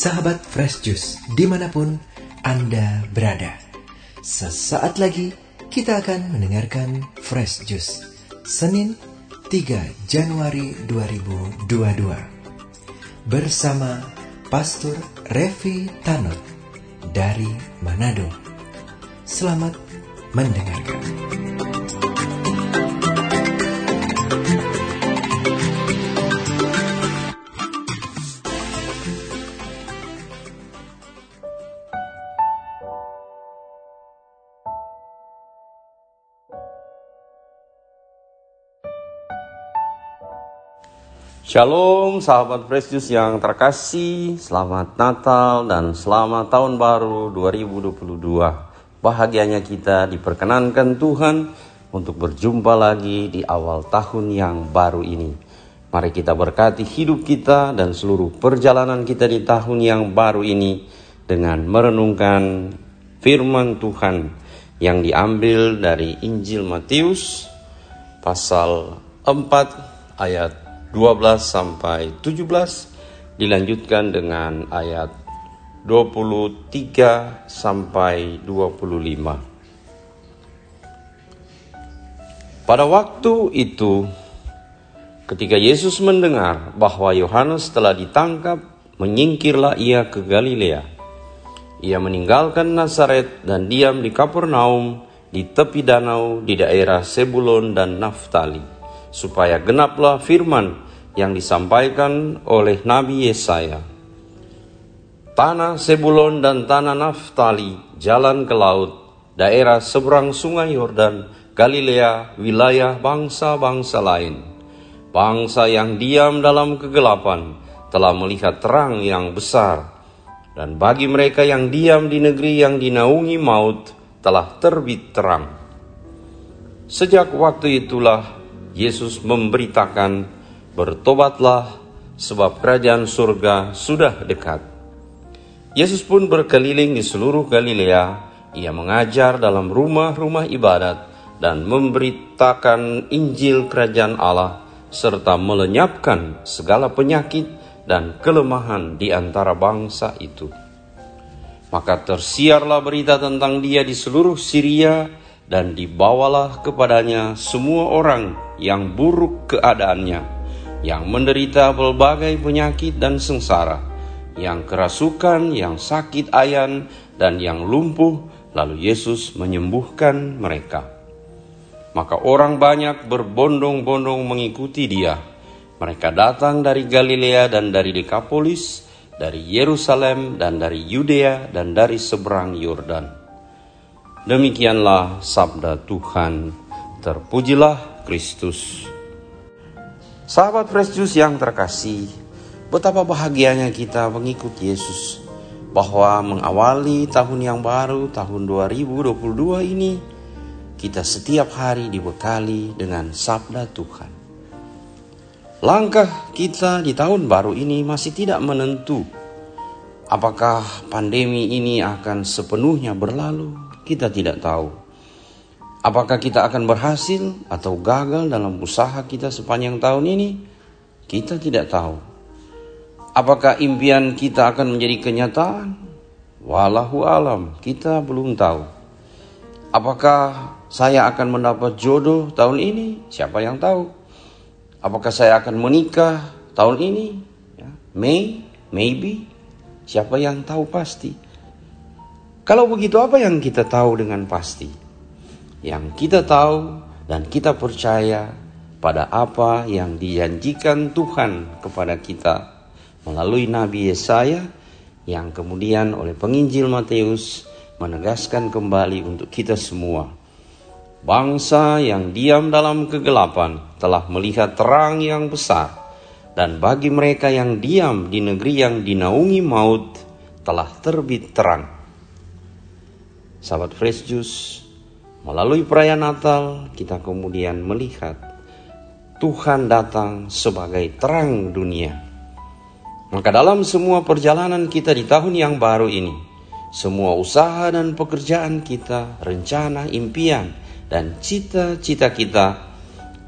sahabat Fresh Juice di mana pun Anda berada. Sesaat lagi kita akan mendengarkan Fresh Juice Senin 3 Januari 2022 bersama Pastor Revi Tanot dari Manado. Selamat mendengarkan. Shalom sahabat Precious yang terkasih, selamat Natal dan selamat tahun baru 2022. Bahagianya kita diperkenankan Tuhan untuk berjumpa lagi di awal tahun yang baru ini. Mari kita berkati hidup kita dan seluruh perjalanan kita di tahun yang baru ini dengan merenungkan firman Tuhan yang diambil dari Injil Matius pasal 4 ayat 12 sampai 17 dilanjutkan dengan ayat 23 sampai 25. Pada waktu itu ketika Yesus mendengar bahwa Yohanes telah ditangkap, menyingkirlah ia ke Galilea. Ia meninggalkan Nazaret dan diam di Kapernaum di tepi danau di daerah Sebulon dan Naftali supaya genaplah firman yang disampaikan oleh Nabi Yesaya. Tanah Sebulon dan tanah Naftali, jalan ke laut, daerah seberang sungai Yordan, Galilea, wilayah bangsa-bangsa lain. Bangsa yang diam dalam kegelapan telah melihat terang yang besar. Dan bagi mereka yang diam di negeri yang dinaungi maut, telah terbit terang. Sejak waktu itulah Yesus memberitakan, "Bertobatlah, sebab kerajaan surga sudah dekat." Yesus pun berkeliling di seluruh Galilea. Ia mengajar dalam rumah-rumah ibadat dan memberitakan Injil Kerajaan Allah, serta melenyapkan segala penyakit dan kelemahan di antara bangsa itu. Maka tersiarlah berita tentang Dia di seluruh Syria dan dibawalah kepadanya semua orang yang buruk keadaannya, yang menderita berbagai penyakit dan sengsara, yang kerasukan, yang sakit ayan, dan yang lumpuh, lalu Yesus menyembuhkan mereka. Maka orang banyak berbondong-bondong mengikuti dia. Mereka datang dari Galilea dan dari Dekapolis, dari Yerusalem dan dari Yudea dan dari seberang Yordan Demikianlah sabda Tuhan. Terpujilah Kristus. Sahabat Fresh yang terkasih, betapa bahagianya kita mengikut Yesus bahwa mengawali tahun yang baru tahun 2022 ini kita setiap hari dibekali dengan sabda Tuhan. Langkah kita di tahun baru ini masih tidak menentu. Apakah pandemi ini akan sepenuhnya berlalu kita tidak tahu. Apakah kita akan berhasil atau gagal dalam usaha kita sepanjang tahun ini? Kita tidak tahu. Apakah impian kita akan menjadi kenyataan? Walahu alam, kita belum tahu. Apakah saya akan mendapat jodoh tahun ini? Siapa yang tahu? Apakah saya akan menikah tahun ini? Ya, May, maybe. Siapa yang tahu pasti? Kalau begitu apa yang kita tahu dengan pasti? Yang kita tahu dan kita percaya pada apa yang dijanjikan Tuhan kepada kita melalui Nabi Yesaya yang kemudian oleh penginjil Matius menegaskan kembali untuk kita semua. Bangsa yang diam dalam kegelapan telah melihat terang yang besar dan bagi mereka yang diam di negeri yang dinaungi maut telah terbit terang sahabat Fresh Juice, melalui perayaan Natal kita kemudian melihat Tuhan datang sebagai terang dunia. Maka dalam semua perjalanan kita di tahun yang baru ini, semua usaha dan pekerjaan kita, rencana, impian, dan cita-cita kita,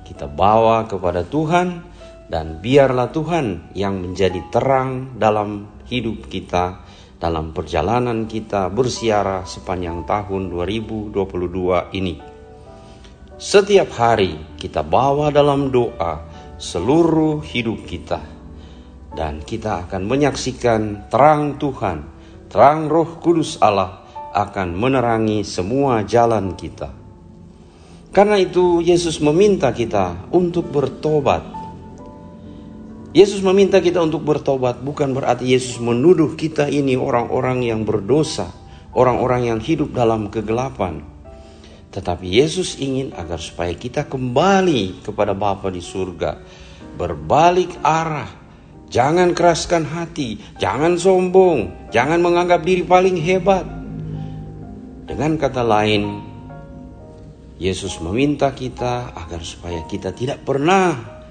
kita bawa kepada Tuhan dan biarlah Tuhan yang menjadi terang dalam hidup kita dalam perjalanan kita bersiara sepanjang tahun 2022 ini. Setiap hari kita bawa dalam doa seluruh hidup kita dan kita akan menyaksikan terang Tuhan, terang Roh Kudus Allah akan menerangi semua jalan kita. Karena itu Yesus meminta kita untuk bertobat Yesus meminta kita untuk bertobat bukan berarti Yesus menuduh kita ini orang-orang yang berdosa, orang-orang yang hidup dalam kegelapan. Tetapi Yesus ingin agar supaya kita kembali kepada Bapa di surga, berbalik arah, jangan keraskan hati, jangan sombong, jangan menganggap diri paling hebat. Dengan kata lain, Yesus meminta kita agar supaya kita tidak pernah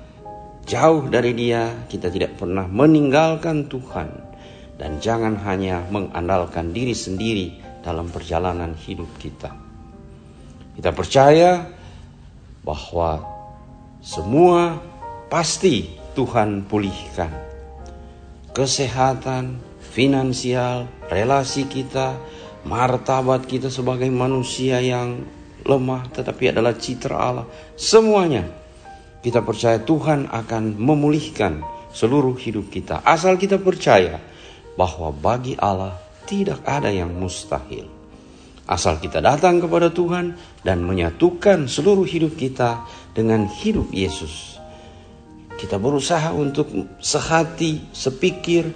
jauh dari Dia, kita tidak pernah meninggalkan Tuhan, dan jangan hanya mengandalkan diri sendiri dalam perjalanan hidup kita. Kita percaya bahwa semua pasti Tuhan pulihkan. Kesehatan, finansial, relasi kita, martabat kita sebagai manusia yang lemah tetapi adalah citra Allah. Semuanya kita percaya Tuhan akan memulihkan seluruh hidup kita. Asal kita percaya bahwa bagi Allah tidak ada yang mustahil. Asal kita datang kepada Tuhan dan menyatukan seluruh hidup kita dengan hidup Yesus. Kita berusaha untuk sehati, sepikir,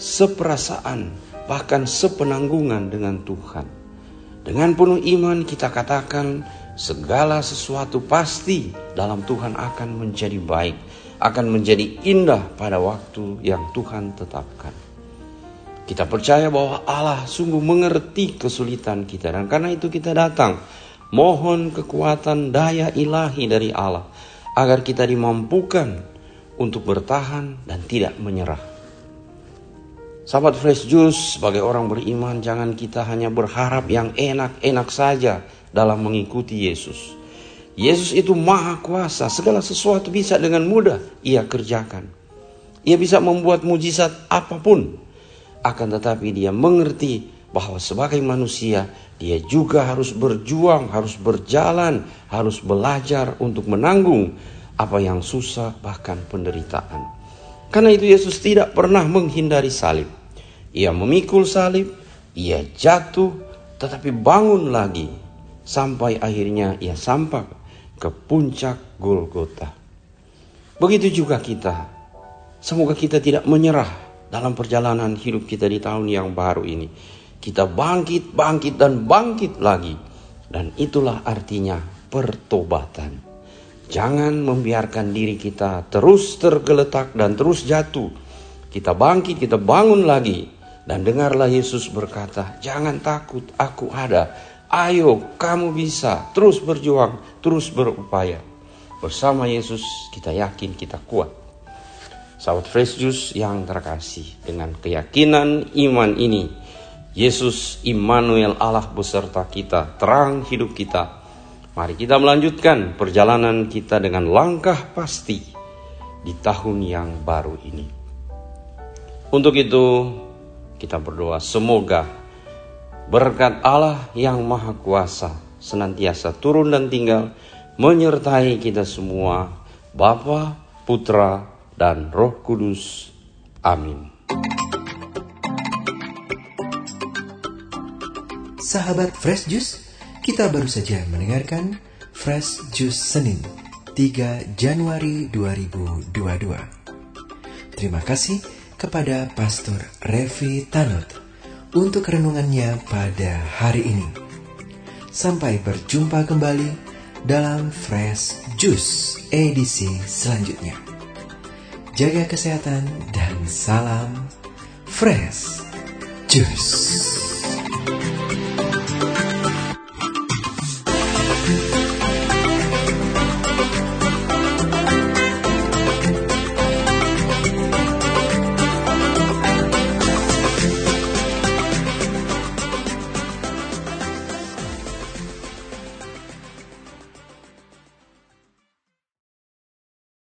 seperasaan, bahkan sepenanggungan dengan Tuhan. Dengan penuh iman kita katakan, segala sesuatu pasti dalam Tuhan akan menjadi baik, akan menjadi indah pada waktu yang Tuhan tetapkan. Kita percaya bahwa Allah sungguh mengerti kesulitan kita dan karena itu kita datang mohon kekuatan daya ilahi dari Allah agar kita dimampukan untuk bertahan dan tidak menyerah. Sahabat Fresh Juice, sebagai orang beriman jangan kita hanya berharap yang enak-enak saja dalam mengikuti Yesus. Yesus itu maha kuasa, segala sesuatu bisa dengan mudah ia kerjakan. Ia bisa membuat mujizat apa pun. Akan tetapi dia mengerti bahwa sebagai manusia dia juga harus berjuang, harus berjalan, harus belajar untuk menanggung apa yang susah bahkan penderitaan. Karena itu Yesus tidak pernah menghindari salib. Ia memikul salib, ia jatuh, tetapi bangun lagi sampai akhirnya ia sampai ke puncak Golgota. Begitu juga kita. Semoga kita tidak menyerah dalam perjalanan hidup kita di tahun yang baru ini. Kita bangkit, bangkit, dan bangkit lagi. Dan itulah artinya pertobatan. Jangan membiarkan diri kita terus tergeletak dan terus jatuh. Kita bangkit, kita bangun lagi. Dan dengarlah Yesus berkata, jangan takut, aku ada Ayo, kamu bisa terus berjuang, terus berupaya. Bersama Yesus, kita yakin kita kuat. Sahabat Fresh Juice yang terkasih, dengan keyakinan iman ini, Yesus Immanuel Allah beserta kita, terang hidup kita. Mari kita melanjutkan perjalanan kita dengan langkah pasti di tahun yang baru ini. Untuk itu, kita berdoa semoga Berkat Allah yang Maha Kuasa senantiasa turun dan tinggal menyertai kita semua, Bapa, Putra, dan Roh Kudus. Amin. Sahabat Fresh Juice, kita baru saja mendengarkan Fresh Juice Senin 3 Januari 2022. Terima kasih kepada Pastor Revi Tanut untuk renungannya pada hari ini. Sampai berjumpa kembali dalam Fresh Juice edisi selanjutnya. Jaga kesehatan dan salam Fresh Juice.